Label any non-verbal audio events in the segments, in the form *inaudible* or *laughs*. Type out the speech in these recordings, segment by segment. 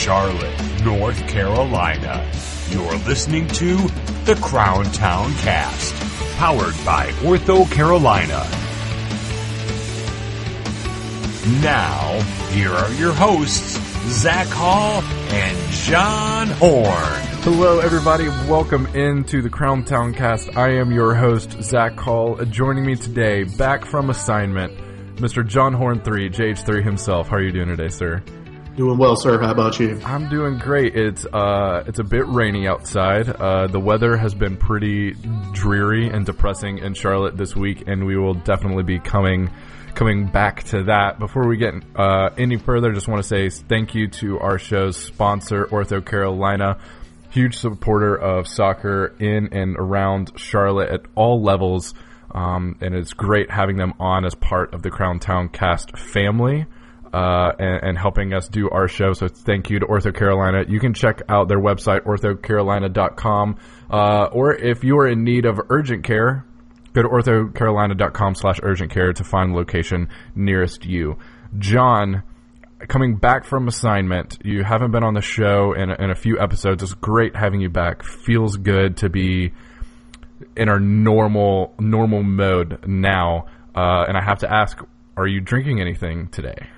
Charlotte, North Carolina. You're listening to the Crown Town Cast, powered by Ortho Carolina. Now, here are your hosts, Zach Hall and John Horn. Hello, everybody. Welcome into the Crown Town Cast. I am your host, Zach Hall. Joining me today, back from assignment, Mr. John Horn 3, JH3 himself. How are you doing today, sir? Doing well, sir. How about you? I'm doing great. It's uh, it's a bit rainy outside. Uh, the weather has been pretty dreary and depressing in Charlotte this week, and we will definitely be coming coming back to that. Before we get uh, any further, just want to say thank you to our show's sponsor, Ortho Carolina. Huge supporter of soccer in and around Charlotte at all levels, um, and it's great having them on as part of the Crown Town Cast family. Uh, and, and, helping us do our show. So thank you to Ortho Carolina. You can check out their website, orthocarolina.com. Uh, or if you are in need of urgent care, go to orthocarolina.com slash urgent care to find the location nearest you. John, coming back from assignment, you haven't been on the show in, in a few episodes. It's great having you back. Feels good to be in our normal normal mode now. Uh, and I have to ask, are you drinking anything today?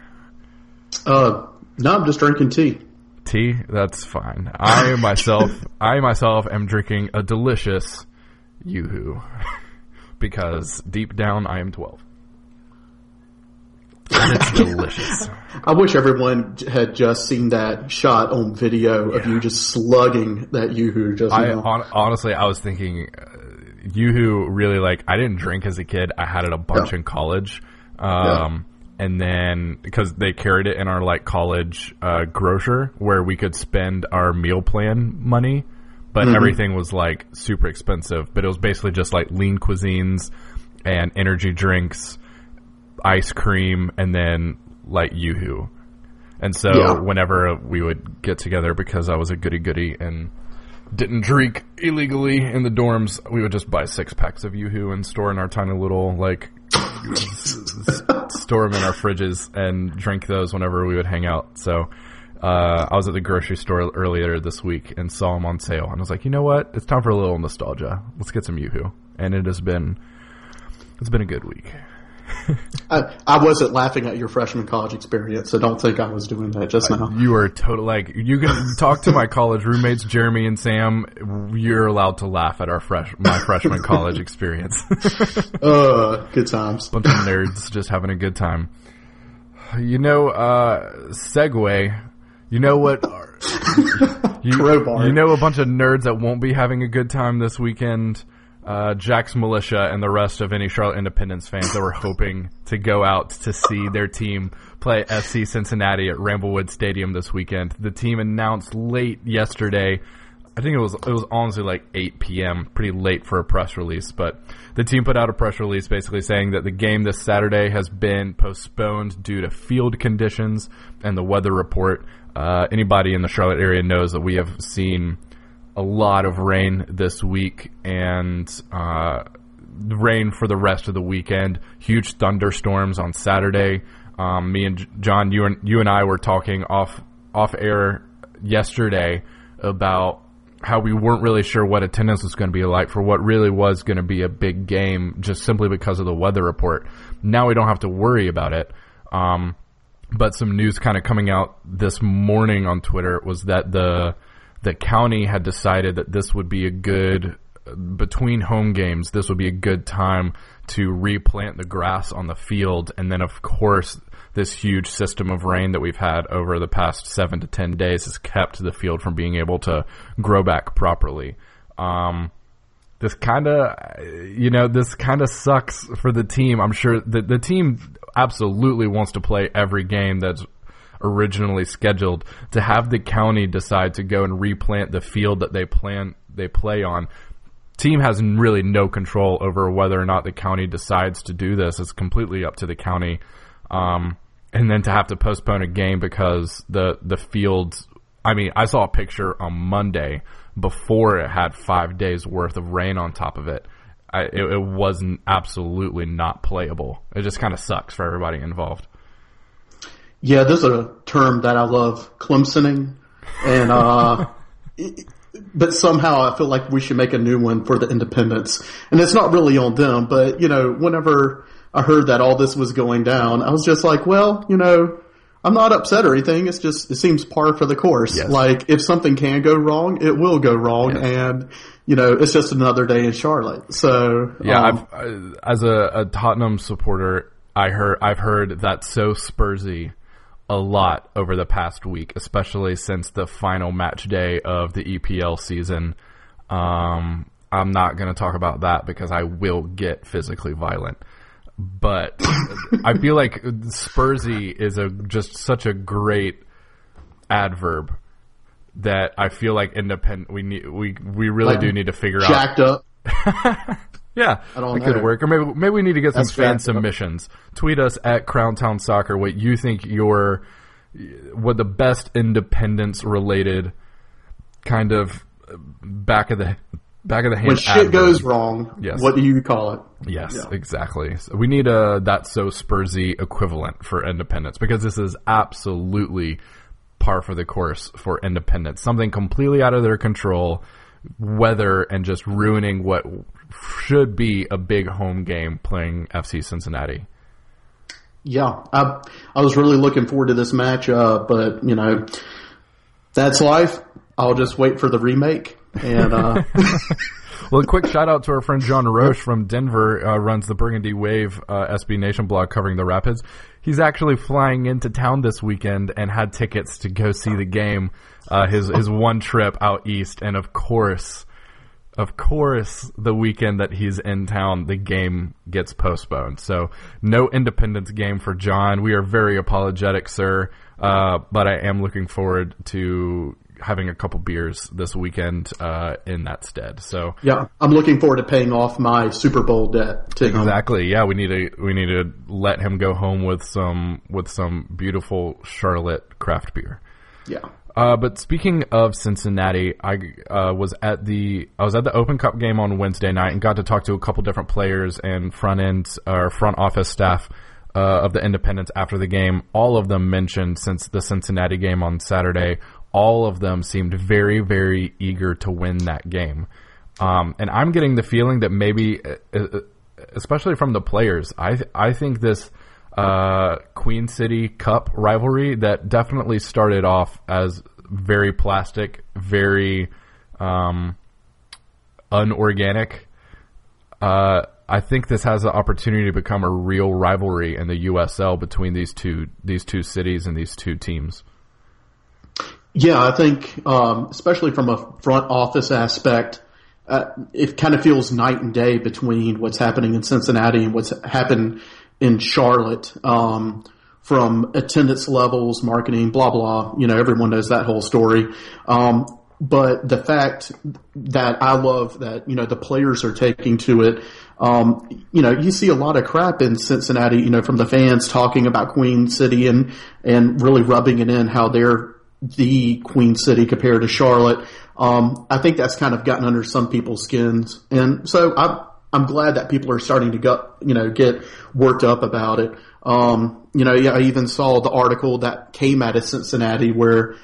Uh, no, I'm just drinking tea. Tea? That's fine. I *laughs* myself, I myself am drinking a delicious Yoo-hoo *laughs* because deep down I am 12. And it's *laughs* delicious. I wish everyone had just seen that shot on video yeah. of you just slugging that Yoo-hoo just I, on, honestly, I was thinking uh, Yoo-hoo really like, I didn't drink as a kid. I had it a bunch yeah. in college. Um, yeah. And then because they carried it in our like college uh, grocer where we could spend our meal plan money but mm-hmm. everything was like super expensive. But it was basically just like lean cuisines and energy drinks, ice cream, and then like YooHoo. And so yeah. whenever we would get together, because I was a goody goody and didn't drink illegally in the dorms, we would just buy six packs of YooHoo and store in our tiny little like *laughs* store them in our fridges and drink those whenever we would hang out. So uh, I was at the grocery store earlier this week and saw them on sale, and I was like, you know what? It's time for a little nostalgia. Let's get some YooHoo, and it has been it's been a good week. I, I, wasn't laughing at your freshman college experience, so don't think I was doing that just now. You were total like you can talk to my college roommates, Jeremy and Sam. You're allowed to laugh at our fresh my freshman *laughs* college experience. uh, good times. Bunch of nerds just having a good time. You know, uh, segue you know what? *laughs* you, you know a bunch of nerds that won't be having a good time this weekend. Uh, Jack's Militia and the rest of any Charlotte Independence fans that were hoping to go out to see their team play FC Cincinnati at Ramblewood Stadium this weekend. The team announced late yesterday I think it was it was honestly like 8 p.m. Pretty late for a press release, but the team put out a press release basically saying that the game this Saturday has been postponed due to field conditions and the weather report. Uh, anybody in the Charlotte area knows that we have seen a lot of rain this week and uh, rain for the rest of the weekend. Huge thunderstorms on Saturday. Um, me and John, you and you and I were talking off off air yesterday about how we weren't really sure what attendance was going to be like for what really was going to be a big game, just simply because of the weather report. Now we don't have to worry about it. Um, but some news kind of coming out this morning on Twitter was that the the county had decided that this would be a good between home games. This would be a good time to replant the grass on the field, and then of course this huge system of rain that we've had over the past seven to ten days has kept the field from being able to grow back properly. Um, this kind of, you know, this kind of sucks for the team. I'm sure the the team absolutely wants to play every game that's originally scheduled. To have the county decide to go and replant the field that they plan they play on, team has really no control over whether or not the county decides to do this. It's completely up to the county. Um, and then to have to postpone a game because the the fields. I mean, I saw a picture on Monday before it had five days worth of rain on top of it. I, it, it wasn't absolutely not playable. It just kind of sucks for everybody involved. Yeah, there's a term that I love, Clemsoning. and uh, *laughs* but somehow I feel like we should make a new one for the Independence, and it's not really on them. But you know, whenever I heard that all this was going down, I was just like, well, you know. I'm not upset or anything. It's just it seems par for the course. Yes. Like if something can go wrong, it will go wrong, yes. and you know it's just another day in Charlotte. So yeah, um, I've, as a, a Tottenham supporter, I heard I've heard that so Spursy a lot over the past week, especially since the final match day of the EPL season. Um, I'm not going to talk about that because I will get physically violent. But *laughs* I feel like Spursy is a just such a great adverb that I feel like independent. We need we we really like do need to figure jacked out. Jacked up. *laughs* Yeah, it could work. Or maybe maybe we need to get That's some fan submissions. Tweet us at Crowntown Soccer what you think your what the best independence related kind of back of the back of the hand. When shit goes wrong, yes. what do you call it? Yes, yeah. exactly. So we need a that so Spursy equivalent for independence because this is absolutely par for the course for independence. Something completely out of their control, weather and just ruining what should be a big home game playing FC Cincinnati. Yeah, I I was really looking forward to this match, uh, but you know, that's life. I'll just wait for the remake. And uh... *laughs* well, a quick shout out to our friend John Roche from Denver, uh, runs the Burgundy Wave uh, SB Nation blog covering the Rapids. He's actually flying into town this weekend and had tickets to go see the game. Uh, his his one trip out east, and of course of course, the weekend that he's in town, the game gets postponed. So, no Independence game for John. We are very apologetic, sir, uh, but I am looking forward to having a couple beers this weekend uh, in that stead. So, yeah, I'm looking forward to paying off my Super Bowl debt. exactly. Yeah, we need to we need to let him go home with some with some beautiful Charlotte craft beer. Yeah. Uh, but speaking of Cincinnati, I uh, was at the I was at the Open Cup game on Wednesday night and got to talk to a couple different players and front end or front office staff uh, of the Independence after the game. All of them mentioned since the Cincinnati game on Saturday. All of them seemed very very eager to win that game, um, and I'm getting the feeling that maybe, uh, uh, especially from the players, I I think this uh, Queen City Cup rivalry that definitely started off as very plastic, very um, unorganic. Uh, I think this has the opportunity to become a real rivalry in the USL between these two these two cities and these two teams. Yeah, I think um, especially from a front office aspect, uh, it kind of feels night and day between what's happening in Cincinnati and what's happened in Charlotte, um, from attendance levels, marketing, blah, blah. You know, everyone knows that whole story. Um, but the fact that I love that, you know, the players are taking to it, um, you know, you see a lot of crap in Cincinnati, you know, from the fans talking about Queen City and, and really rubbing it in how they're the Queen City compared to Charlotte. Um, I think that's kind of gotten under some people's skins. And so I, I'm glad that people are starting to go, you know, get worked up about it. Um, you know, I even saw the article that came out of Cincinnati where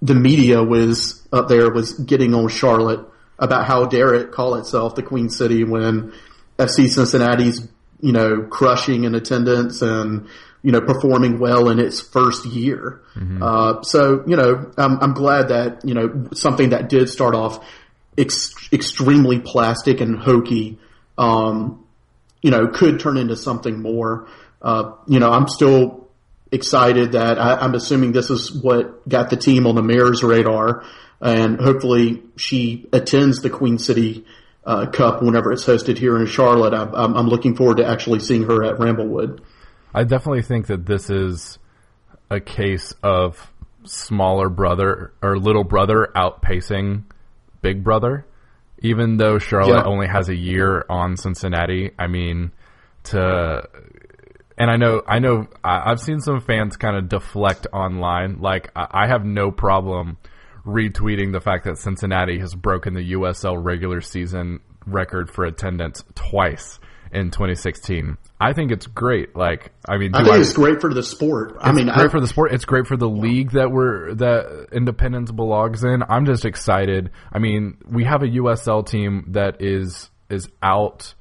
the media was up there was getting on Charlotte about how dare it call itself the Queen City when FC Cincinnati's, you know, crushing in attendance and, you know, performing well in its first year. Mm-hmm. Uh, so, you know, I'm, I'm glad that, you know, something that did start off ex- extremely plastic and hokey um, you know, could turn into something more. Uh, you know, I'm still excited that I, am assuming this is what got the team on the mayor's radar, and hopefully she attends the Queen City uh, Cup whenever it's hosted here in Charlotte. I, I'm, I'm looking forward to actually seeing her at Ramblewood. I definitely think that this is a case of smaller brother or little brother outpacing big brother even though Charlotte yeah. only has a year on Cincinnati, I mean, to and I know I know I've seen some fans kind of deflect online. Like I have no problem retweeting the fact that Cincinnati has broken the USL regular season record for attendance twice in 2016. I think it's great. Like, I mean, I think I, it's great for the sport. I mean, great I, for the sport. It's great for the league that we're that Independence belongs in. I'm just excited. I mean, we have a USL team that is is out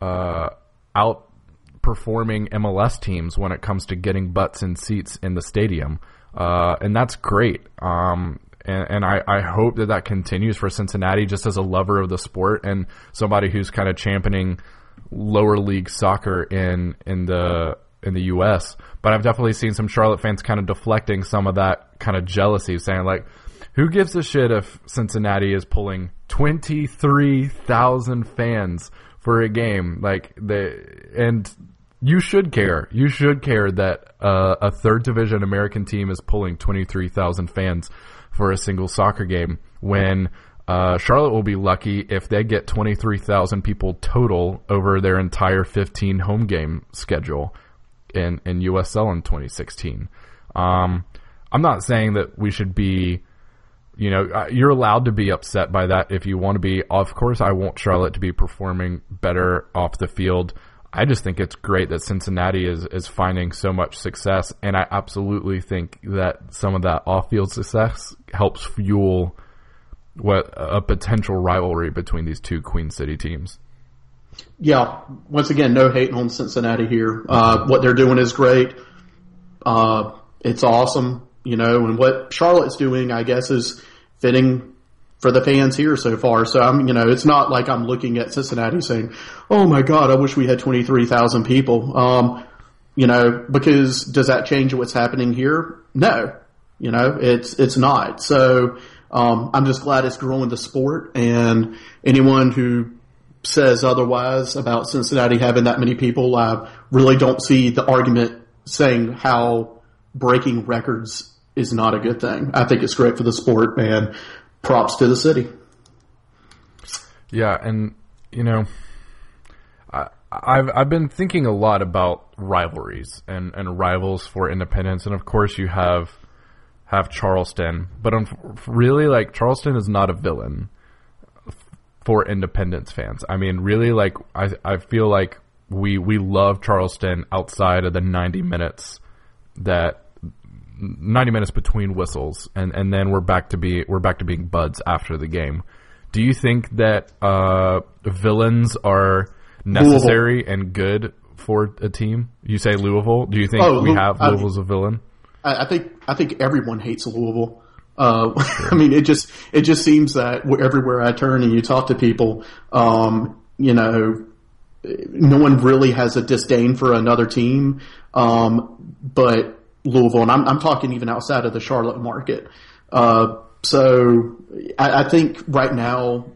uh, outperforming MLS teams when it comes to getting butts and seats in the stadium, uh, and that's great. Um, and, and I, I hope that that continues for Cincinnati, just as a lover of the sport and somebody who's kind of championing lower league soccer in in the in the U.S. But I've definitely seen some Charlotte fans kind of deflecting some of that kind of jealousy, saying like, "Who gives a shit if Cincinnati is pulling twenty three thousand fans for a game?" Like they and you should care. You should care that uh, a third division American team is pulling twenty three thousand fans for a single soccer game when uh, Charlotte will be lucky if they get 23,000 people total over their entire 15 home game schedule in, in USL in 2016. Um, I'm not saying that we should be, you know, uh, you're allowed to be upset by that if you want to be. Of course, I want Charlotte to be performing better off the field. I just think it's great that Cincinnati is is finding so much success, and I absolutely think that some of that off field success helps fuel what a potential rivalry between these two Queen City teams. Yeah, once again, no hating on Cincinnati here. Uh, what they're doing is great. Uh, it's awesome, you know, and what Charlotte's doing, I guess, is fitting for the fans here so far. So I'm, you know, it's not like I'm looking at Cincinnati saying, "Oh my God, I wish we had twenty three thousand people." Um, you know, because does that change what's happening here? No, you know, it's it's not. So um, I'm just glad it's growing the sport, and anyone who says otherwise about Cincinnati having that many people, I really don't see the argument saying how breaking records is not a good thing. I think it's great for the sport, and props to the city. Yeah, and you know, I, I've I've been thinking a lot about rivalries and and rivals for independence, and of course you have have Charleston, but um, really, like Charleston is not a villain for Independence fans. I mean, really, like I I feel like we we love Charleston outside of the ninety minutes that 90 minutes between whistles and, and then we're back to be we're back to being buds after the game. Do you think that uh, villains are necessary Louisville. and good for a team? You say Louisville. Do you think oh, we have Louisville as a villain? I, I think I think everyone hates Louisville. Uh, *laughs* I mean, it just it just seems that everywhere I turn and you talk to people, um, you know, no one really has a disdain for another team. Um, but Louisville, and I'm, I'm, talking even outside of the Charlotte market. Uh, so I, I, think right now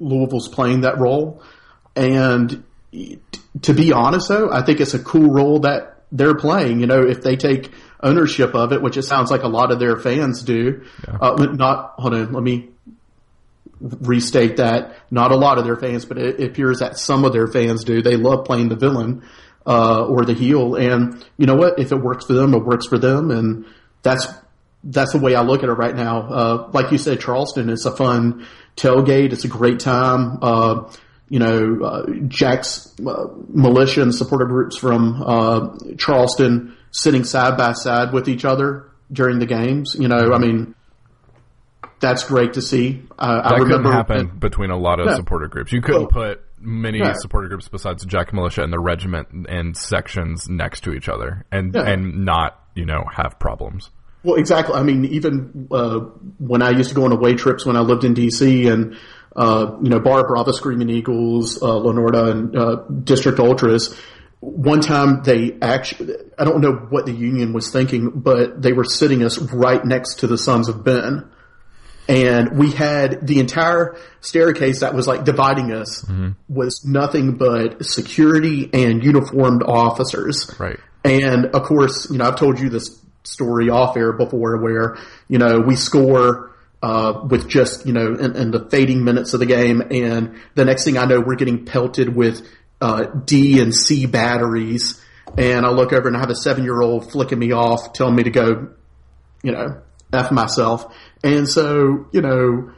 Louisville's playing that role, and to be honest, though, I think it's a cool role that they're playing. You know, if they take ownership of it, which it sounds like a lot of their fans do. Yeah. Uh, not hold on, let me restate that. Not a lot of their fans, but it, it appears that some of their fans do. They love playing the villain uh, or the heel, and you know what? If it works for them, it works for them, and that's that's the way I look at it right now. Uh, like you said, Charleston, it's a fun tailgate. It's a great time. Uh, you know, uh, Jack's uh, militia and supporter groups from uh, Charleston sitting side by side with each other during the games. You know, I mean, that's great to see. Uh, that I remember couldn't happen between a lot of yeah. supporter groups. You couldn't well, put many yeah. supporter groups besides the Jack Militia and the regiment and sections next to each other, and yeah. and not you know have problems. Well, exactly. I mean, even uh, when I used to go on away trips when I lived in DC, and uh, you know, Barra Brava, Screaming Eagles, uh, and uh, District Ultras one time they actually, I don't know what the union was thinking, but they were sitting us right next to the Sons of Ben. And we had the entire staircase that was like dividing us mm-hmm. was nothing but security and uniformed officers. Right. And of course, you know, I've told you this story off air before where, you know, we score, uh, with just, you know, in, in the fading minutes of the game. And the next thing I know, we're getting pelted with uh, D and C batteries, and I look over and I have a seven year old flicking me off, telling me to go, you know, f myself. And so, you know,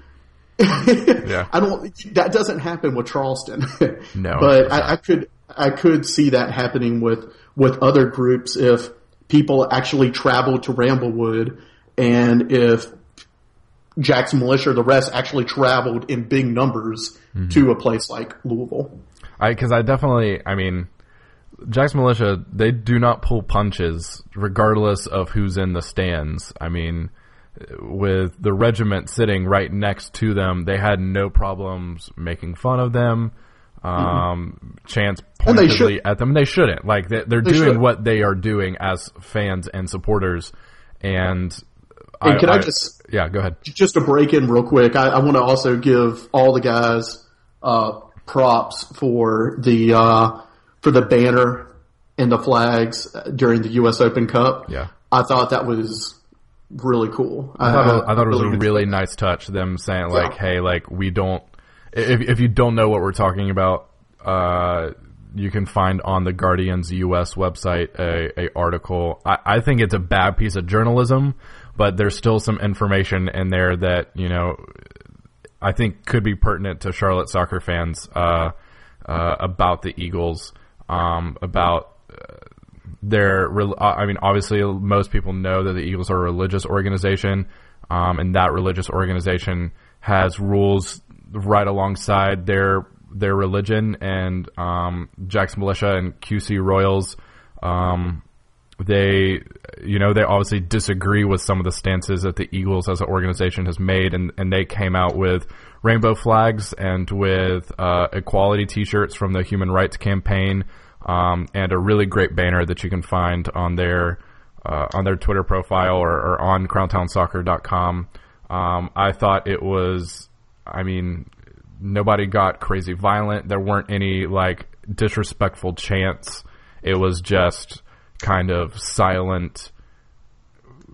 *laughs* yeah. I don't. That doesn't happen with Charleston. *laughs* No, but I, I, could I could see that happening with with other groups if people actually travel to Ramblewood and if Jack's Militia or the rest actually traveled in big numbers mm-hmm. to a place like Louisville. I because I definitely, I mean, Jack's Militia they do not pull punches regardless of who's in the stands. I mean, with the regiment sitting right next to them, they had no problems making fun of them. Um, mm-hmm. chance pointedly at them. They shouldn't. Like they, are doing should. what they are doing as fans and supporters. And, and I, can I, I, just yeah, go ahead. Just to break in real quick, I, I want to also give all the guys uh, props for the uh, for the banner and the flags during the U.S. Open Cup. Yeah, I thought that was really cool. I, thought, it, I thought it was really a really nice touch. Them saying like, yeah. "Hey, like we don't." If if you don't know what we're talking about, uh, you can find on the Guardian's U.S. website a, a article. I, I think it's a bad piece of journalism, but there's still some information in there that you know I think could be pertinent to Charlotte soccer fans uh, uh, about the Eagles, um, about uh, their. I mean, obviously, most people know that the Eagles are a religious organization, um, and that religious organization has rules right alongside their their religion. And um, Jack's Militia and QC Royals, um, they you know they obviously disagree with some of the stances that the Eagles as an organization has made, and and they came out with rainbow flags and with uh, equality T-shirts from the Human Rights Campaign, um, and a really great banner that you can find on their uh, on their Twitter profile or, or on CrowntownSoccer.com. Um, I thought it was, I mean, nobody got crazy violent. There weren't any like disrespectful chants. It was just kind of silent,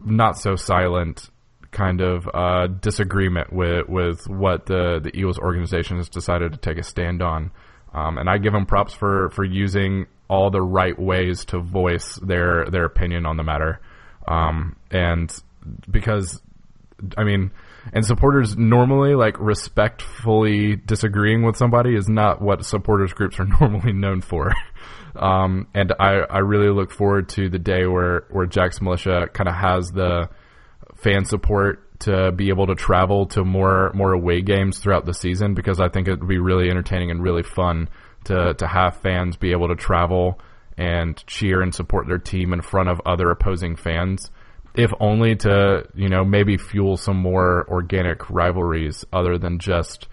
not so silent kind of uh, disagreement with with what the the Eagles organization has decided to take a stand on. Um, and I give them props for for using all the right ways to voice their their opinion on the matter. Um, and because I mean, and supporters normally like respectfully disagreeing with somebody is not what supporters groups are *laughs* normally known for. Um, and I, I really look forward to the day where, where Jack's Militia kind of has the fan support to be able to travel to more more away games throughout the season because I think it would be really entertaining and really fun to to have fans be able to travel and cheer and support their team in front of other opposing fans if only to you know maybe fuel some more organic rivalries other than just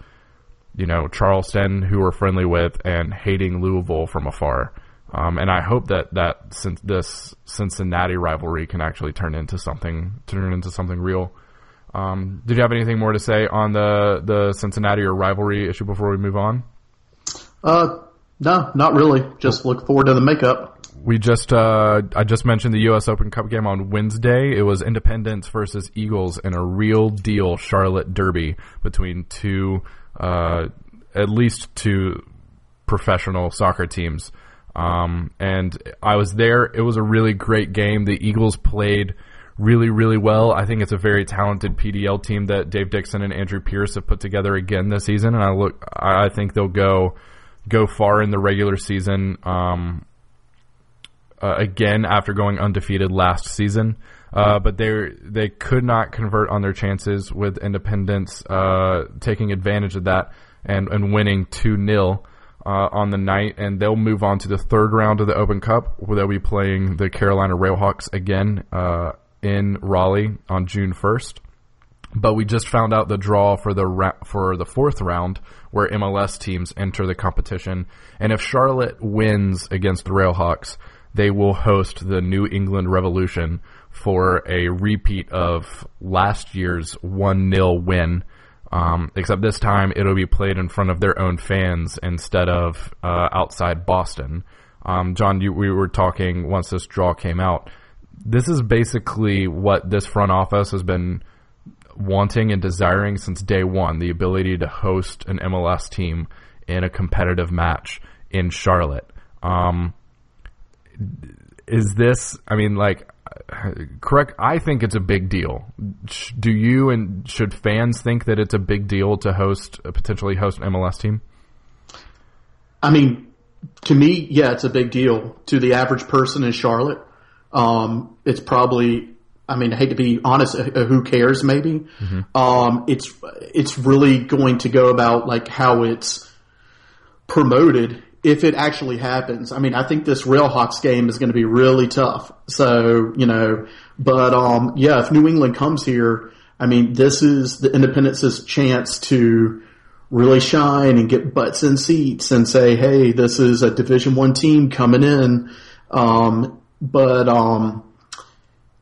you know Charleston who we're friendly with and hating Louisville from afar um, and I hope that that since this Cincinnati rivalry can actually turn into something turn into something real. Um, did you have anything more to say on the the Cincinnati or rivalry issue before we move on? Uh, no, not really. Just look forward to the makeup. We just uh, I just mentioned the U.S. Open Cup game on Wednesday. It was Independence versus Eagles in a real deal Charlotte Derby between two, uh, at least two professional soccer teams. Um, and I was there. It was a really great game. The Eagles played really, really well. I think it's a very talented PDL team that Dave Dixon and Andrew Pierce have put together again this season. And I look, I think they'll go go far in the regular season. Um, uh, again after going undefeated last season. Uh, but they they could not convert on their chances with Independence uh, taking advantage of that and, and winning 2 0 uh, on the night, and they'll move on to the third round of the Open Cup, where they'll be playing the Carolina Railhawks again uh, in Raleigh on June 1st. But we just found out the draw for the ra- for the fourth round, where MLS teams enter the competition, and if Charlotte wins against the Railhawks, they will host the New England Revolution for a repeat of last year's one 0 win um, except this time it'll be played in front of their own fans instead of uh, outside Boston. Um, John, you, we were talking once this draw came out. This is basically what this front office has been wanting and desiring since day one the ability to host an MLS team in a competitive match in Charlotte. Um, is this, I mean, like, correct. I think it's a big deal. Do you and should fans think that it's a big deal to host potentially host an MLS team? I mean, to me, yeah, it's a big deal. To the average person in Charlotte, um, it's probably. I mean, I hate to be honest. Uh, who cares? Maybe. Mm-hmm. Um, it's it's really going to go about like how it's promoted if it actually happens. I mean, I think this Railhawks game is going to be really tough. So you know, but um, yeah, if New England comes here, I mean, this is the Independence's chance to really shine and get butts in seats and say, hey, this is a Division One team coming in. Um, but um,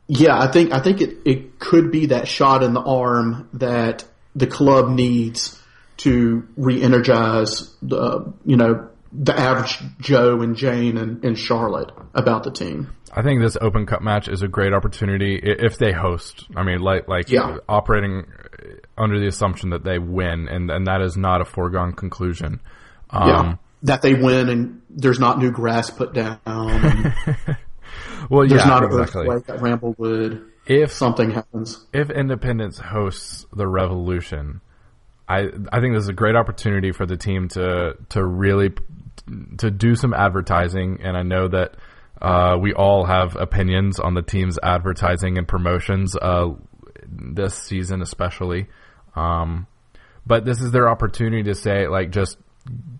yeah, I think I think it, it could be that shot in the arm that the club needs to re-energize the you know the average Joe and Jane and, and Charlotte about the team. I think this Open Cup match is a great opportunity if they host. I mean, like like yeah. operating under the assumption that they win, and and that is not a foregone conclusion. Um, yeah, that they win, and there's not new grass put down. *laughs* well, there's yeah, not exactly. earthquake at Ramblewood. If something happens, if Independence hosts the Revolution, I I think this is a great opportunity for the team to to really to do some advertising, and I know that uh, we all have opinions on the team's advertising and promotions uh, this season, especially. Um, but this is their opportunity to say, like, just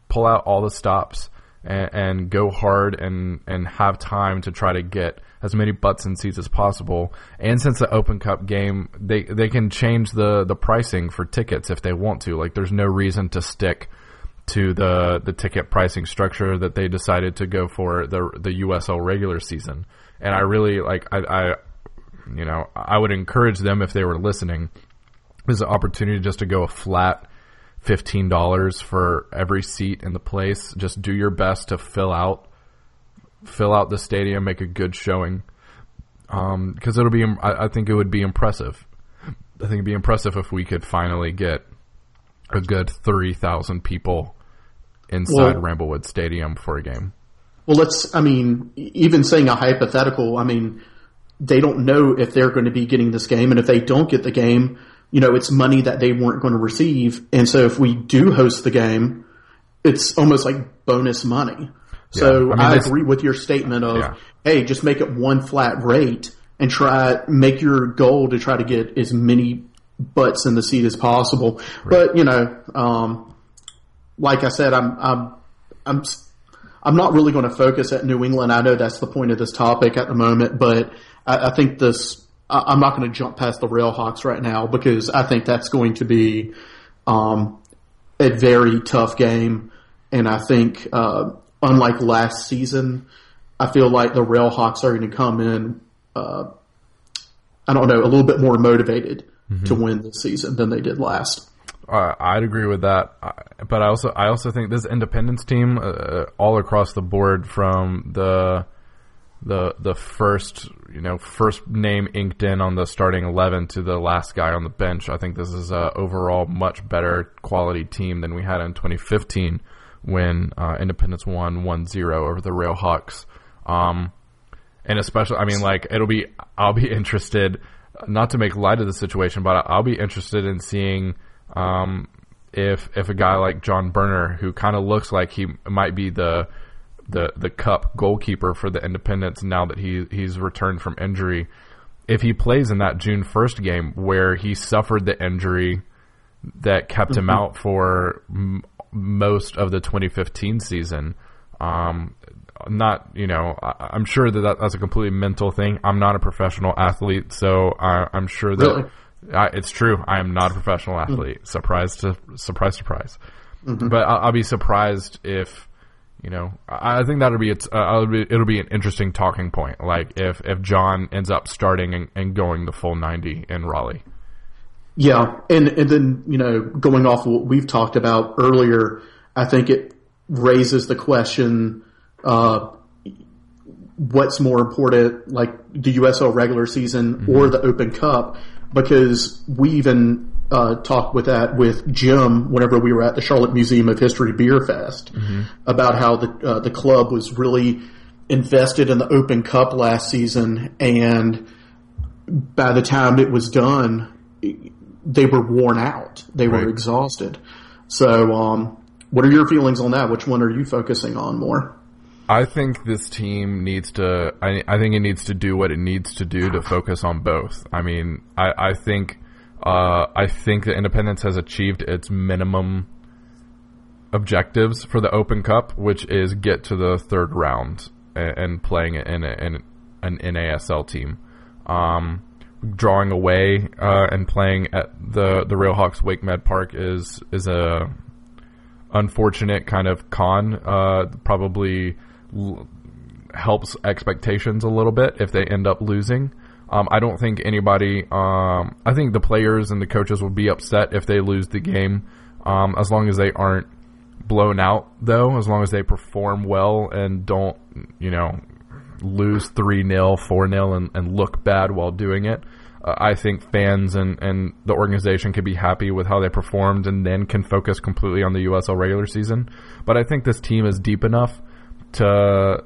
pull out all the stops and, and, go hard and and have time to try to get as many butts and seats as possible. And since the Open Cup game, they they can change the the pricing for tickets if they want to. Like, there's no reason to stick to the the ticket pricing structure that they decided to go for the the USL regular season. And I really like I, I you know I would encourage them if they were listening. There's an opportunity just to go a flat fifteen dollars for every seat in the place. Just do your best to fill out fill out the stadium, make a good showing. Because um, it'll be, I, I think it would be impressive. I think it'd be impressive if we could finally get a good 30,000 people inside well, Ramblewood Stadium for a game. Well, let's, I mean, even saying a hypothetical, I mean, they don't know if they're going to be getting this game. And if they don't get the game, you know, it's money that they weren't going to receive. And so if we do host the game, it's almost like bonus money. So yeah, I, mean, I agree with your statement of, yeah. hey, just make it one flat rate and try, make your goal to try to get as many butts in the seat as possible. Right. But you know, um, like I said, I'm I'm I'm I'm not really going to focus at New England. I know that's the point of this topic at the moment, but I, I think this. I, am not going to jump past the Railhawks right now because I think that's going to be um, a very tough game, and I think uh, unlike last season, I feel like the Railhawks are going to come in. Uh, I don't know, a little bit more motivated mm-hmm. to win this season than they did last. Uh, I'd agree with that, but I also I also think this Independence team, uh, all across the board, from the the the first you know first name inked in on the starting eleven to the last guy on the bench, I think this is a overall much better quality team than we had in 2015 when uh, Independence won 1-0 over the Railhawks. Um, and especially, I mean, like it'll be I'll be *laughs* interested not to make light of the situation, but I'll be interested in seeing um, if if a guy like John Burner, who kind of looks like he might be the the the cup goalkeeper for the Independence now that he he's returned from injury, if he plays in that June first game where he suffered the injury that kept mm-hmm. him out for m- most of the 2015 season. Um, not you know I, am sure that, that that's a completely mental thing. I'm not a professional athlete, so I, am sure that really? I, it's true. I am not a professional hmm. athlete. Mm-hmm. Surprise to surprise, surprise. Mm-hmm. But I'll, I'll, be surprised if you know. I think that'll be, it's, uh, be it'll be an interesting talking point. Like if if John ends up starting and, and going the full 90 in Raleigh. Yeah, and and then you know going off what we've talked about earlier, I think it raises the question what's more important, like the USL regular season mm-hmm. or the Open Cup, because we even uh, talked with that with Jim whenever we were at the Charlotte Museum of History Beer Fest mm-hmm. about how the uh, the club was really invested in the Open Cup last season, and by the time it was done, they were worn out. They were right. exhausted. So, um, What are your feelings on that? Which one are you focusing on more? I think this team needs to. I, I think it needs to do what it needs to do to focus on both. I mean, I, I think. Uh, I think that Independence has achieved its minimum objectives for the Open Cup, which is get to the third round and, and playing in, in an NASL team. Um, drawing away uh, and playing at the the Railhawks Wake Med Park is is a unfortunate kind of con. Uh, probably l- helps expectations a little bit if they end up losing. Um, I don't think anybody. Um, I think the players and the coaches will be upset if they lose the game, um, as long as they aren't blown out. Though, as long as they perform well and don't, you know, lose 3 0, 4 0, and, look bad while doing it. Uh, I think fans and, and the organization can be happy with how they performed and then can focus completely on the USL regular season. But I think this team is deep enough to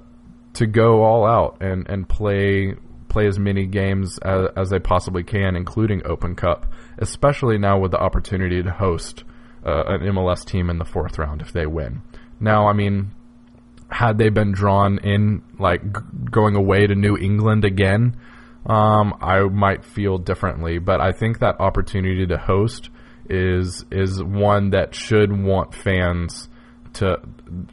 to go all out and, and play play as many games as, as they possibly can, including Open Cup, especially now with the opportunity to host uh, an MLS team in the fourth round if they win. Now, I mean, had they been drawn in, like g- going away to New England again, um, I might feel differently. But I think that opportunity to host is is one that should want fans to.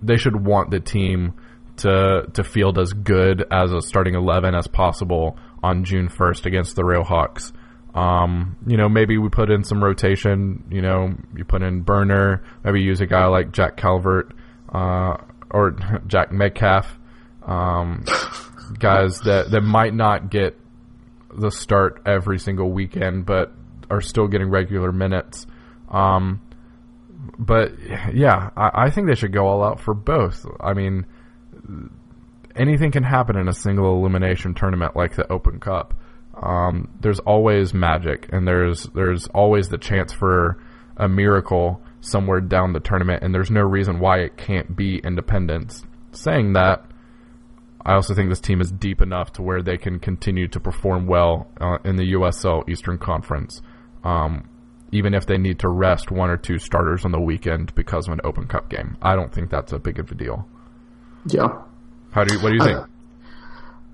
They should want the team to to field as good as a starting eleven as possible on June first against the Railhawks. Um, you know, maybe we put in some rotation. You know, you put in Burner. Maybe use a guy like Jack Calvert. Uh, or *laughs* Jack Metcalf, um, *laughs* guys that, that might not get the start every single weekend, but are still getting regular minutes. Um, but yeah, I, I, think they should go all out for both. I mean, anything can happen in a single elimination tournament like the Open Cup. Um, there's always magic, and there's there's always the chance for a miracle somewhere down the tournament, and there's no reason why it can't be Independence. Saying that, I also think this team is deep enough to where they can continue to perform well uh, in the USL Eastern Conference, um, even if they need to rest one or two starters on the weekend because of an Open Cup game. I don't think that's a big of a deal. Yeah. How do you? What do you think?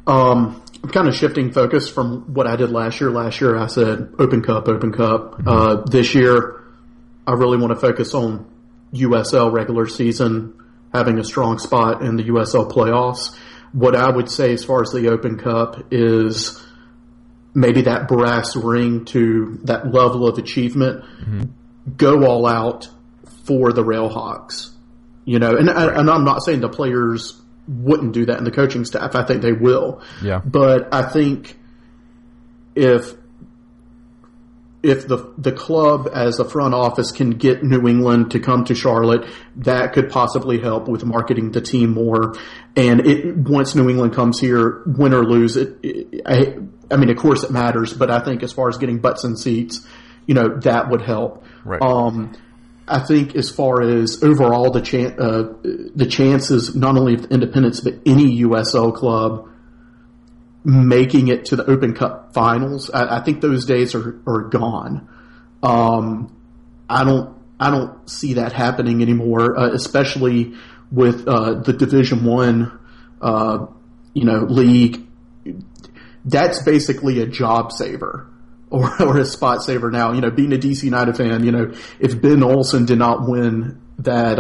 um, I'm kind of shifting focus from what I did last year. Last year I said Open Cup, Open Cup. Mm-hmm. Uh, this year I really want to focus on USL regular season, having a strong spot in the USL playoffs. What I would say as far as the Open Cup is maybe that brass ring to that level of achievement. Mm-hmm. Go all out for the Railhawks. You know, and, right. and I'm not saying the players wouldn't do that in the coaching staff. I think they will. Yeah. But I think if if the the club as a front office can get New England to come to Charlotte, that could possibly help with marketing the team more. And it once New England comes here, win or lose, it, it I, I mean, of course it matters, but I think as far as getting butts and seats, you know, that would help. Right. Um, I think as far as overall the uh, the chances, not only of Independence but any USL club making it to the Open Cup finals. I, I think those days are, are gone. Um, I don't I don't see that happening anymore, uh, especially with uh, the Division One, uh, you know, league. That's basically a job saver or, *laughs* or a spot saver now. You know, being a DC United fan, you know, if Ben Olsen did not win that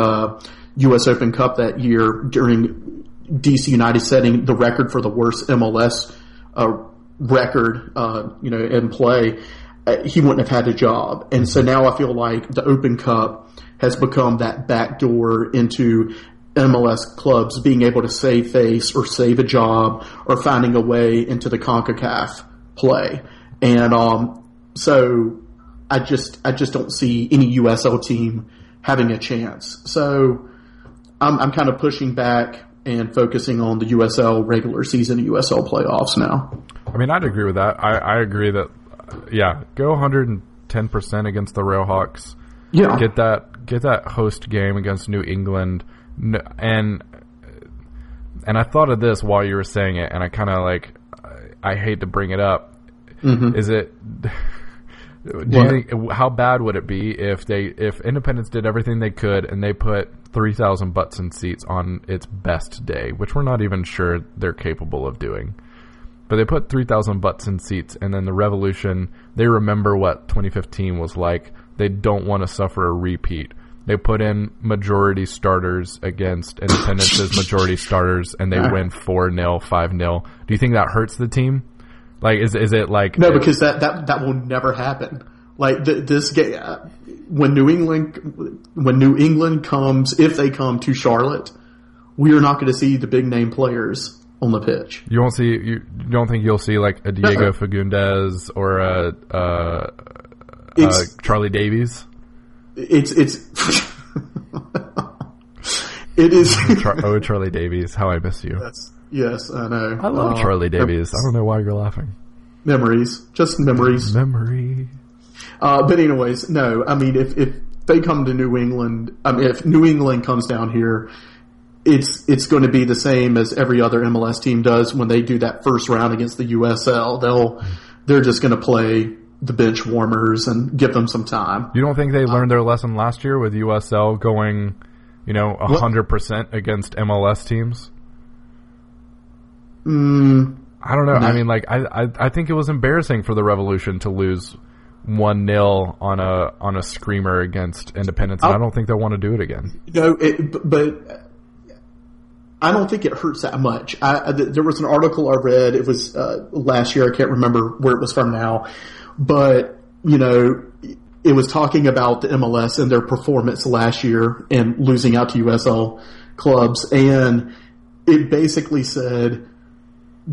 U.S. Uh, Open Cup that year during DC United setting the record for the worst MLS uh, record, uh, you know, in play, uh, he wouldn't have had a job. And so now I feel like the Open Cup has become that backdoor into MLS clubs being able to save face or save a job or finding a way into the CONCACAF play. And, um, so I just, I just don't see any USL team having a chance. So I'm, I'm kind of pushing back and focusing on the USL regular season and USL playoffs now. I mean, I'd agree with that. I, I agree that, yeah, go 110% against the Railhawks. Yeah. Get that, get that host game against New England. And, and I thought of this while you were saying it, and I kind of like, I hate to bring it up. Mm-hmm. Is it, Do you think how bad would it be if they if Independence did everything they could and they put three thousand butts and seats on its best day, which we're not even sure they're capable of doing. But they put three thousand butts in seats, and then the Revolution. They remember what 2015 was like. They don't want to suffer a repeat. They put in majority starters against Independence's majority starters, and they *laughs* win four 0 five 0 Do you think that hurts the team? Like, is is it like no? Because that that that will never happen. Like the, this game, uh, when New England when New England comes, if they come to Charlotte, we are not going to see the big name players on the pitch. You won't see. You don't think you'll see like a Diego uh-uh. Fagundez or a, a, a Charlie Davies? It's it's *laughs* it is. *laughs* oh, Charlie Davies, how I miss you. That's, yes, I know. I love uh, Charlie Davies. I don't know why you're laughing. Memories, just memories. Memories. Uh, but anyways, no. I mean, if if they come to New England, I mean, if New England comes down here, it's it's going to be the same as every other MLS team does when they do that first round against the USL. They'll they're just going to play the bench warmers and give them some time. You don't think they learned their lesson last year with USL going, you know, hundred percent against MLS teams? Mm, I don't know. No. I mean, like, I, I I think it was embarrassing for the Revolution to lose one 0 on a on a screamer against Independence, and I don't think they'll want to do it again. No, it, but I don't think it hurts that much. I, there was an article I read. It was uh, last year. I can't remember where it was from now, but you know, it was talking about the MLS and their performance last year and losing out to USL clubs, and it basically said,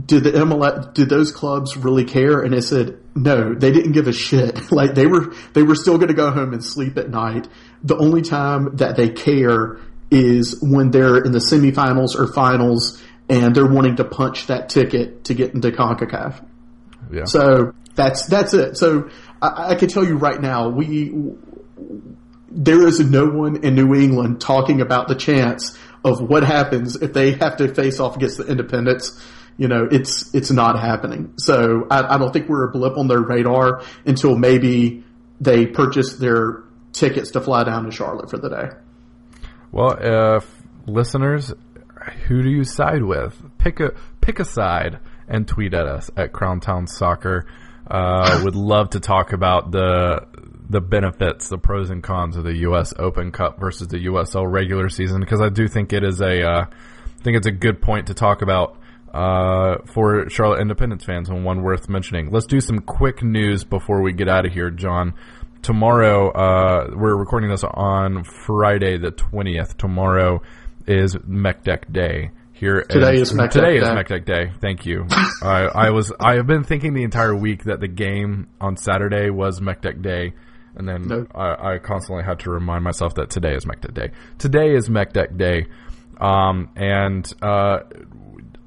"Did the MLS? Did those clubs really care?" And it said, "No, they didn't give a shit. *laughs* like they were, they were still going to go home and sleep at night. The only time that they care." is when they're in the semifinals or finals and they're wanting to punch that ticket to get into CONCACAF. Yeah. So that's that's it. So I, I can tell you right now, we there is no one in New England talking about the chance of what happens if they have to face off against the Independence. You know, it's it's not happening. So I, I don't think we're a blip on their radar until maybe they purchase their tickets to fly down to Charlotte for the day. Well, if listeners, who do you side with? Pick a pick a side and tweet at us at Crown Town Soccer. Uh, *laughs* would love to talk about the the benefits, the pros and cons of the U.S. Open Cup versus the USL regular season because I do think it is a uh, I think it's a good point to talk about uh, for Charlotte Independence fans and one worth mentioning. Let's do some quick news before we get out of here, John. Tomorrow, uh, we're recording this on Friday the twentieth. Tomorrow is Meck Dec Day here. Today is Meck Dec today Day. is Meck Dec Day. Thank you. *laughs* I, I was I have been thinking the entire week that the game on Saturday was Meck Dec Day, and then. I, I, constantly had to remind myself that today is Meck Dec Day. Today is Meck Dec Day, um, and uh,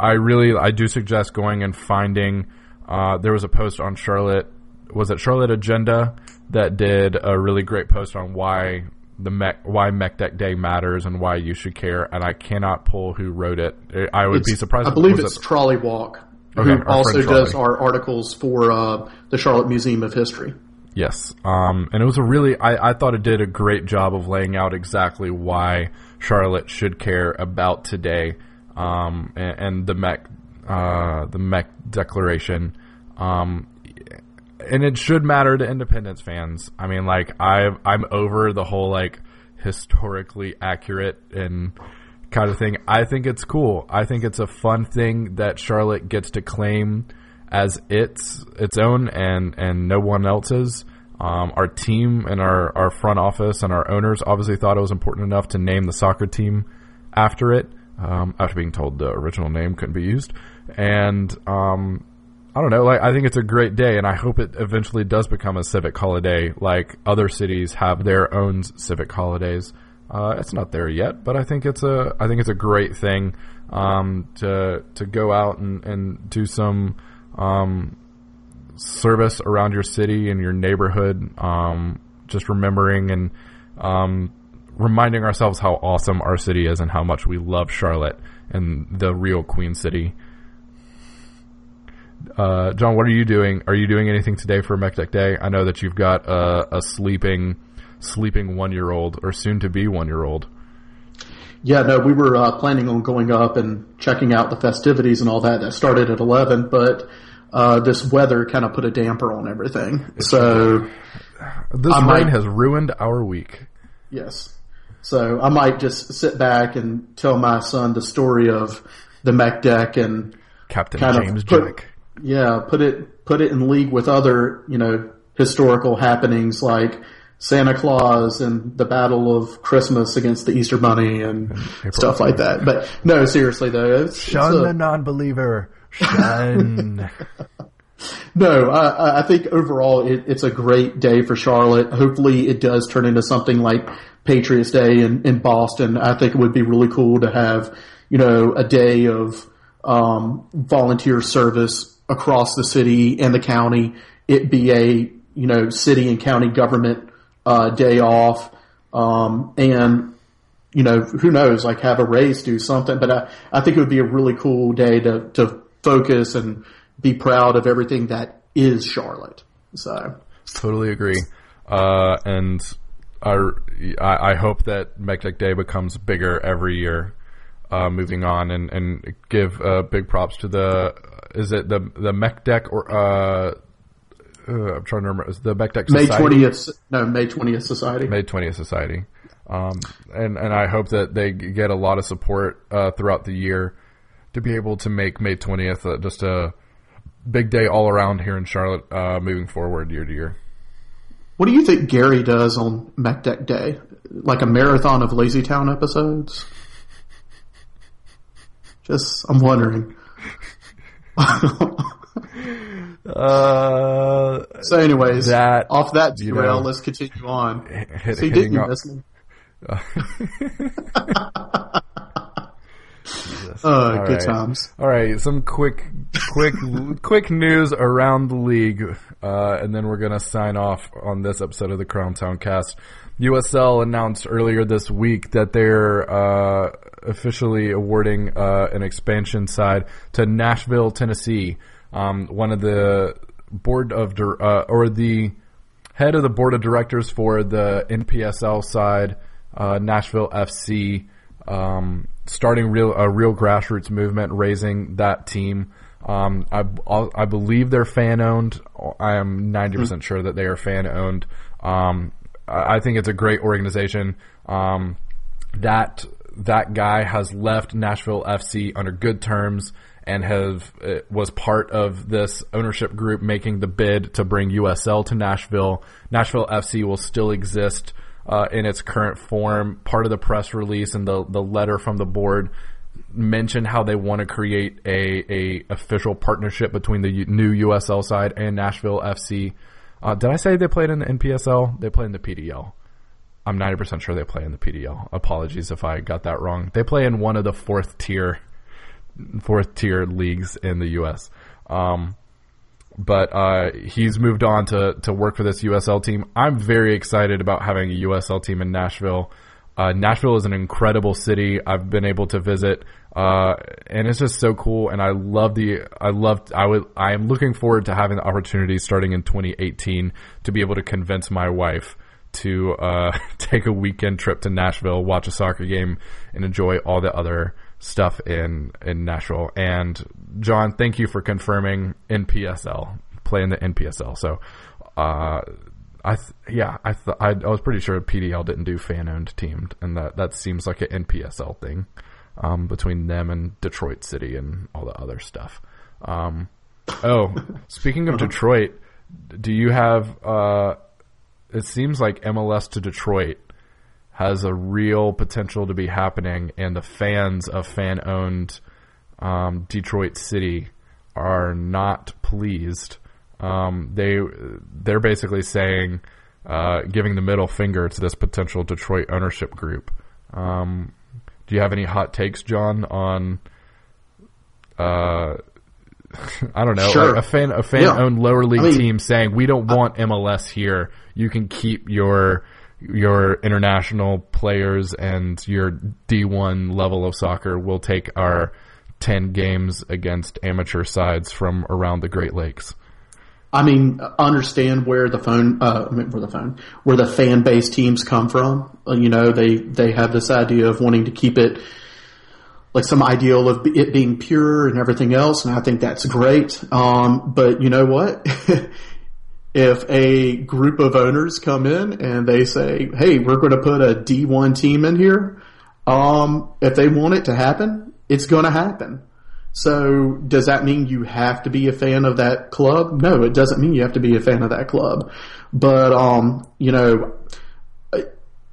I really I do suggest going and finding. Uh, there was a post on Charlotte. Was it Charlotte Agenda that did a really great post on why the Meck, why Meck Dec Day matters and why you should care. And I cannot pull who wrote it. I would it's, be surprised. I believe it's it? Trolley Walk, okay, who also does our articles for uh, the Charlotte Museum of History. Yes, um, and it was a really. I, I thought it did a great job of laying out exactly why Charlotte should care about today um, and, and, the Meck uh, the Meck Declaration. Um, and it should matter to Independence fans. I mean, like I I'm over the whole like historically accurate and kind of thing. I think it's cool. I think it's a fun thing that Charlotte gets to claim as its its own and and no one else's. Um, our team and our, our front office and our owners obviously thought it was important enough to name the soccer team after it. Um, after being told the original name couldn't be used, and um, I don't know. Like, I think it's a great day, and I hope it eventually does become a civic holiday, like other cities have their own civic holidays. Uh, it's not there yet, but I think it's a I think it's a great thing um, to to go out and, and do some um, service around your city and your neighborhood. Um, just remembering and um, reminding ourselves how awesome our city is and how much we love Charlotte and the real Queen City. Uh, John, what are you doing? Are you doing anything today for Meck Dec Day? I know that you've got a, a sleeping, sleeping one year old or soon to be one year old. Yeah, no, we were uh, planning on going up and checking out the festivities and all that. That started at eleven, but uh, this weather kind of put a damper on everything. So this I rain might, has ruined our week. Yes. So I might just sit back and tell my son the story of the Meck Dec and Captain James put, Jack. Yeah, put it put it in league with other you know historical happenings like Santa Claus and the Battle of Christmas against the Easter Bunny and stuff like that. But no, seriously though, it's, shun it's a, the non-believer. Shun. *laughs* no, I, I, think overall it, it's a great day for Charlotte. Hopefully, it does turn into something like Patriots Day in, in Boston. I think it would be really cool to have you know a day of um, volunteer service across the city and the county. It be a you know city and county government uh, day off, um, and you know who knows like have a race, do something. But I, I think it would be a really cool day to to focus and be proud of everything that is Charlotte. So totally agree, uh, and. I, I hope that Meck Dec Day becomes bigger every year uh, moving on and and give uh, big props to the is it the the Meck Dec or uh, uh, I'm trying to remember is the Meck Dec May twentieth no May twentieth society. May twentieth society. Um, and and I hope that they get a lot of support uh, throughout the year to be able to make May twentieth uh, just a big day all around here in Charlotte uh, moving forward year to year. What do you think Gary does on Meck Dec Day? Like a marathon of LazyTown episodes? Just, I'm wondering. uh, so, anyways, that off that derail, know, let's continue on. *laughs* Hit, didn't you miss me? *laughs* *laughs* Jesus. Uh, good right. times. All right, some quick, quick, *laughs* quick news around the league, uh, and then we're gonna sign off on this episode of the Crown Town Cast. USL announced earlier this week that they're uh, officially awarding uh, an expansion side to Nashville, Tennessee. Um, one of the board of uh, or the head of the board of directors for the NPSL side, uh, Nashville FC, um, starting real a real grassroots movement, raising that team. Um, I, I believe they're fan owned. I am ninety percent sure that they are fan owned. Um, I think it's a great organization. Um, that that guy has left Nashville FC under good terms and have uh, was part of this ownership group making the bid to bring USL to Nashville. Nashville FC will still exist uh, in its current form. Part of the press release and the the letter from the board mentioned how they want to create a a official partnership between the new USL side and Nashville FC. Uh, did I say they played in the NPSL? They play in the PDL. I'm 90% sure they play in the PDL. Apologies if I got that wrong. They play in one of the fourth tier, fourth tier leagues in the U.S. Um, but uh, he's moved on to to work for this USL team. I'm very excited about having a USL team in Nashville. Uh, Nashville is an incredible city. I've been able to visit, uh, and it's just so cool. And I love the, I loved, I would, I am looking forward to having the opportunity starting in 2018 to be able to convince my wife to uh, *laughs* take a weekend trip to Nashville, watch a soccer game, and enjoy all the other stuff in in Nashville. And John, thank you for confirming NPSL, playing the NPSL. So, uh, I th- yeah, I, th- I, I was pretty sure PDL didn't do fan owned teamed, and that that seems like an NPSL thing um, between them and Detroit City and all the other stuff. Um, oh, *laughs* speaking of Detroit, do you have? Uh, it seems like MLS to Detroit has a real potential to be happening, and the fans of fan owned um, Detroit City are not pleased. Um, they they're basically saying, uh, giving the middle finger to this potential Detroit ownership group. Um, do you have any hot takes, John, on? Uh, *laughs* I don't know, sure. a fan a fan owned lower league I mean, team saying we don't want MLS here you can keep your your international players and your D1 level of soccer. We'll take our 10 games against amateur sides from around the Great Lakes. I mean, understand where the phone, uh, where the phone, where the fan base teams come from. Uh, you know, they, they have this idea of wanting to keep it like some ideal of it being pure and everything else. And I think that's great. Um, but you know what? *laughs* if a group of owners come in and they say, Hey, we're going to put a D1 team in here. Um, if they want it to happen, it's going to happen. So does that mean you have to be a fan of that club? No, it doesn't mean you have to be a fan of that club. But, um, you know,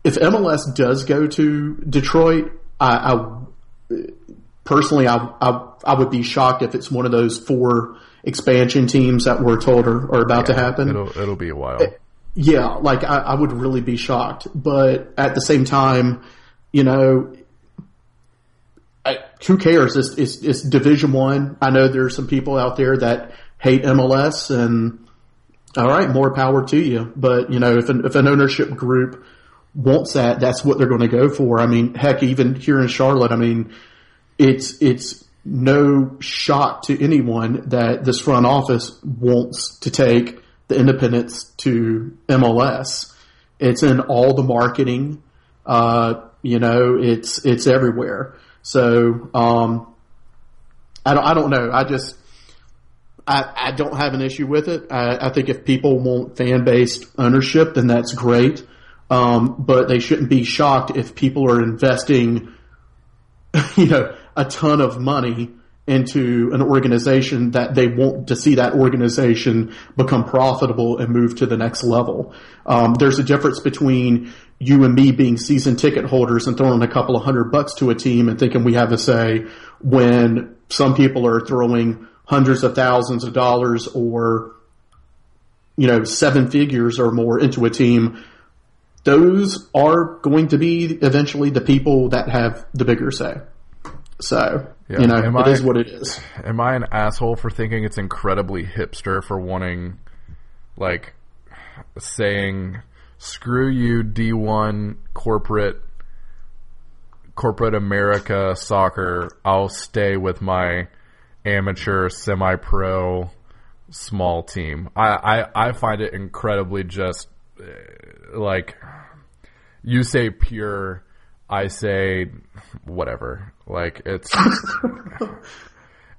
if MLS does go to Detroit, I, I personally, I, I, I, would be shocked if it's one of those four expansion teams that we're told are, are about yeah, to happen. It'll, it'll be a while. Yeah, like I, I would really be shocked. But at the same time, you know, who cares? It's, it's, it's Division One. I. Know there's some people out there that hate MLS, and all right, more power to you. But you know, if an, if an ownership group wants that, that's what they're going to go for. I mean, heck, even here in Charlotte, I mean, it's it's no shock to anyone that this front office wants to take the Independence to MLS. It's in all the marketing. Uh, you know, it's it's everywhere. So um, I don't I don't know. I just I, I don't have an issue with it. I, I think if people want fan based ownership, then that's great. Um, but they shouldn't be shocked if people are investing, *laughs* you know, a ton of money into an organization that they want to see that organization become profitable and move to the next level. Um, there's a difference between you and me being season ticket holders and throwing a couple of hundred bucks to a team and thinking we have a say when some people are throwing hundreds of thousands of dollars or, you know, seven figures or more into a team. Those are going to be eventually the people that have the bigger say. So, yeah. you know, am it I, is what it is. Am I an asshole for thinking it's incredibly hipster for wanting, like, saying screw you D1 corporate corporate America soccer. I'll stay with my amateur semi-pro small team. I, I, I find it incredibly just uh, like you say pure, I say whatever. Like it's uh,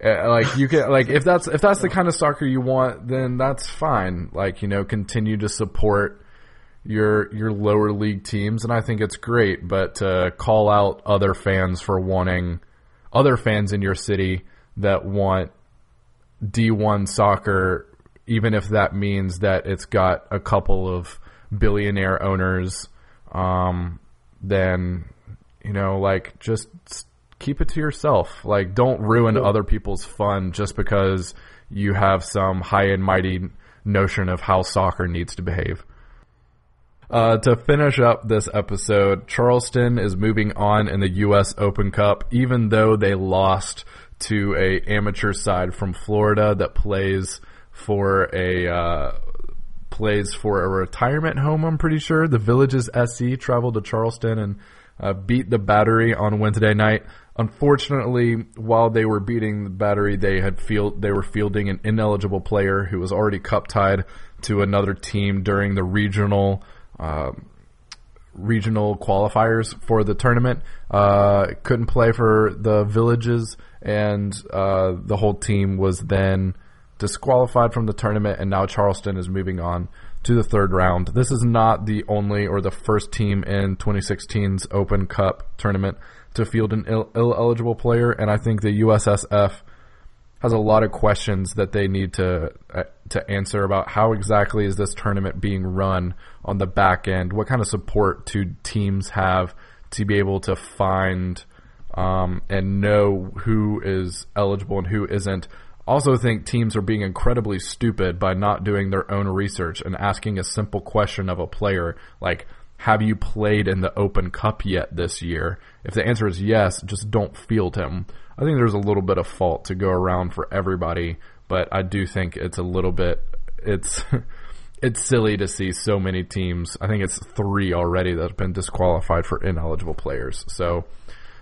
*laughs* like you can like if that's if that's the kind of soccer you want, then that's fine. Like you know, continue to support your your lower league teams, and I think it's great. But to call out other fans for wanting other fans in your city that want D1 soccer, even if that means that it's got a couple of billionaire owners, um, then you know, like just keep it to yourself. Like, don't ruin other people's fun just because you have some high and mighty notion of how soccer needs to behave. Uh, to finish up this episode, Charleston is moving on in the U.S. Open Cup, even though they lost to a amateur side from Florida that plays for a uh, plays for a retirement home. I'm pretty sure the Villages SC traveled to Charleston and uh, beat the Battery on Wednesday night. Unfortunately, while they were beating the Battery, they had field they were fielding an ineligible player who was already cup tied to another team during the regional um, regional qualifiers for the tournament. Uh, couldn't play for the villages, and uh, the whole team was then disqualified from the tournament. And now Charleston is moving on to the third round. This is not the only or the first team in 2016's Open Cup tournament to field an Ill- eligible player, and I think the USSF has a lot of questions that they need to uh, to answer about how exactly is this tournament being run on the back end? What kind of support do teams have to be able to find um, and know who is eligible and who isn't? Also, think teams are being incredibly stupid by not doing their own research and asking a simple question of a player like, "Have you played in the Open Cup yet this year?" If the answer is yes, just don't field him I think there's a little bit of fault to go around for everybody, but I do think it's a little bit it's *laughs* it's silly to see so many teams. I think it's three already that have been disqualified for ineligible players. So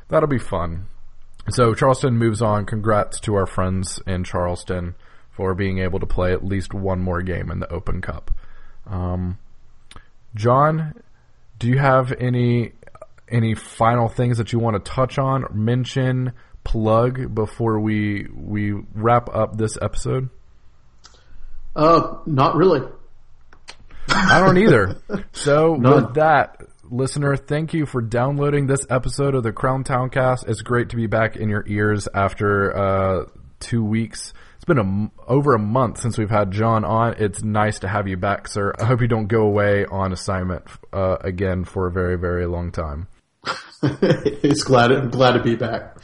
that'll be fun. So Charleston moves on. Congrats to our friends in Charleston for being able to play at least one more game in the Open Cup. Um, John, do you have any any final things that you want to touch on, mention, plug before we we wrap up this episode? Uh, not really. I don't either. *laughs* So with that, listener, thank you for downloading this episode of the Crown Town Cast. It's great to be back in your ears after uh, two weeks. It's been a, over a month since we've had John on. It's nice to have you back, sir. I hope you don't go away on assignment uh, again for a very, very long time. *laughs* it's glad glad to be back.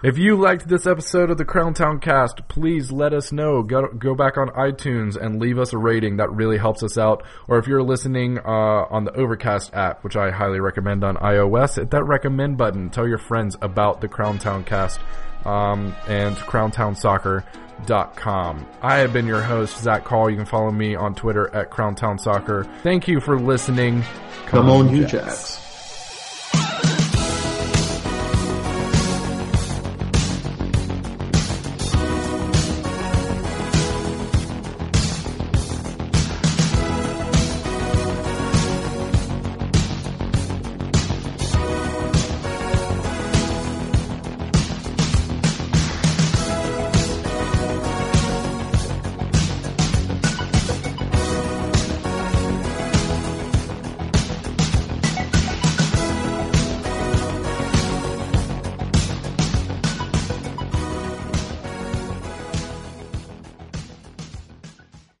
If you liked this episode of the Crown Town Cast, please let us know. Go, go back on iTunes and leave us a rating. That really helps us out. Or if you're listening uh, on the Overcast app, which I highly recommend on iOS, hit that recommend button. Tell your friends about the Crown Town Cast um, and crowntownsoccer.com. I have been your host, Zach Call. You can follow me on Twitter at Crowntown Soccer. Thank you for listening. Come, Come on, you Jacks. Jacks.